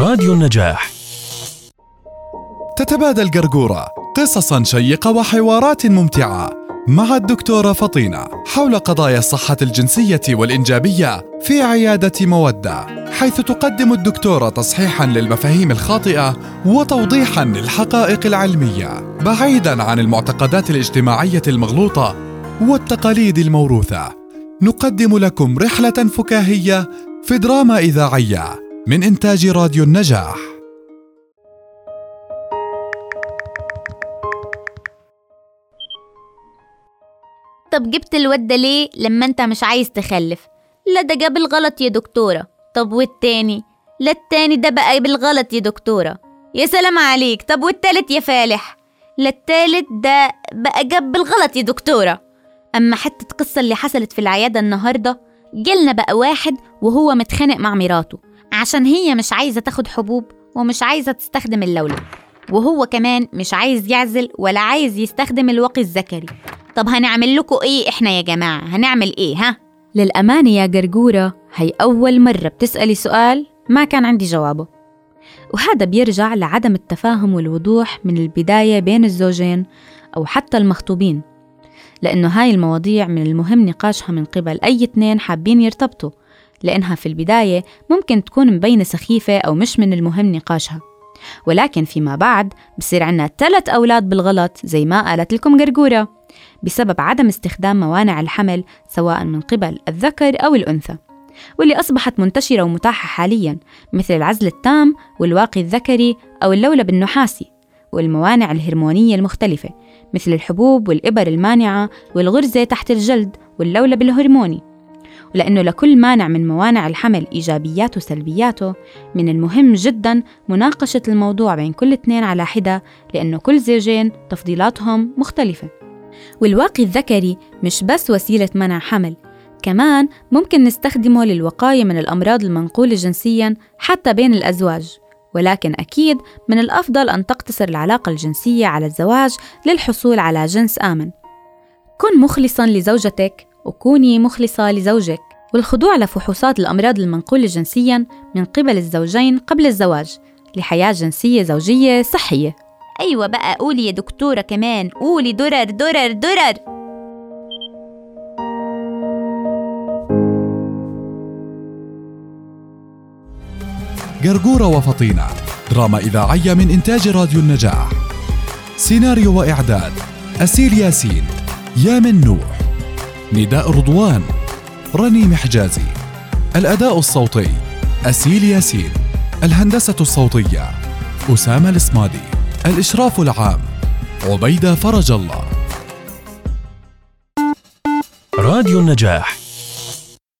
راديو النجاح. تتبادل قرقورة قصصا شيقة وحوارات ممتعة مع الدكتورة فطينة حول قضايا الصحة الجنسية والإنجابية في عيادة مودة حيث تقدم الدكتورة تصحيحا للمفاهيم الخاطئة وتوضيحا للحقائق العلمية بعيدا عن المعتقدات الاجتماعية المغلوطة والتقاليد الموروثة. نقدم لكم رحلة فكاهية في دراما إذاعية من إنتاج راديو النجاح. طب جبت الواد ده ليه لما انت مش عايز تخلف؟ لا ده جاب الغلط يا دكتورة. طب والتاني؟ لا التاني ده بقى بالغلط يا دكتورة. يا سلام عليك. طب والتالت يا فالح؟ لا التالت ده بقى جاب بالغلط يا دكتورة. أما حتة قصة اللي حصلت في العيادة النهاردة جالنا بقى واحد وهو متخانق مع مراته. عشان هي مش عايزة تاخد حبوب ومش عايزة تستخدم اللولب وهو كمان مش عايز يعزل ولا عايز يستخدم الواقي الذكري. طب هنعمل لكم إيه إحنا يا جماعة؟ هنعمل إيه ها؟ للأمانة يا جرجورة هي أول مرة بتسألي سؤال ما كان عندي جوابه. وهذا بيرجع لعدم التفاهم والوضوح من البداية بين الزوجين أو حتى المخطوبين. لأنه هاي المواضيع من المهم نقاشها من قبل أي اثنين حابين يرتبطوا. لأنها في البداية ممكن تكون مبينة سخيفة أو مش من المهم نقاشها. ولكن فيما بعد بصير عنا ثلاث أولاد بالغلط زي ما قالت لكم قرقورة بسبب عدم استخدام موانع الحمل سواء من قبل الذكر أو الأنثى. واللي أصبحت منتشرة ومتاحة حاليا مثل العزل التام والواقي الذكري أو اللولب النحاسي والموانع الهرمونية المختلفة مثل الحبوب والإبر المانعة والغرزة تحت الجلد واللولب الهرموني ولأنه لكل مانع من موانع الحمل إيجابياته وسلبياته من المهم جدا مناقشة الموضوع بين كل اثنين على حدة لأنه كل زوجين تفضيلاتهم مختلفة. والواقي الذكري مش بس وسيلة منع حمل كمان ممكن نستخدمه للوقاية من الأمراض المنقولة جنسيا حتى بين الأزواج ولكن أكيد من الأفضل أن تقتصر العلاقة الجنسية على الزواج للحصول على جنس آمن. كن مخلصا لزوجتك وكوني مخلصة لزوجك. والخضوع لفحوصات الأمراض المنقولة جنسيا من قبل الزوجين قبل الزواج لحياة جنسية زوجية صحية. أيوة بقى قولي يا دكتورة كمان. قولي درر درر درر. قرقورة وفطينة. دراما إذاعية من إنتاج راديو النجاح. سيناريو وإعداد أسيل ياسين يامن نوح. نداء رضوان رنيم حجازي الأداء الصوتي أسيل ياسين. الهندسة الصوتية أسامة الإسمادي الإشراف العام عبيدة فرج الله. راديو النجاح.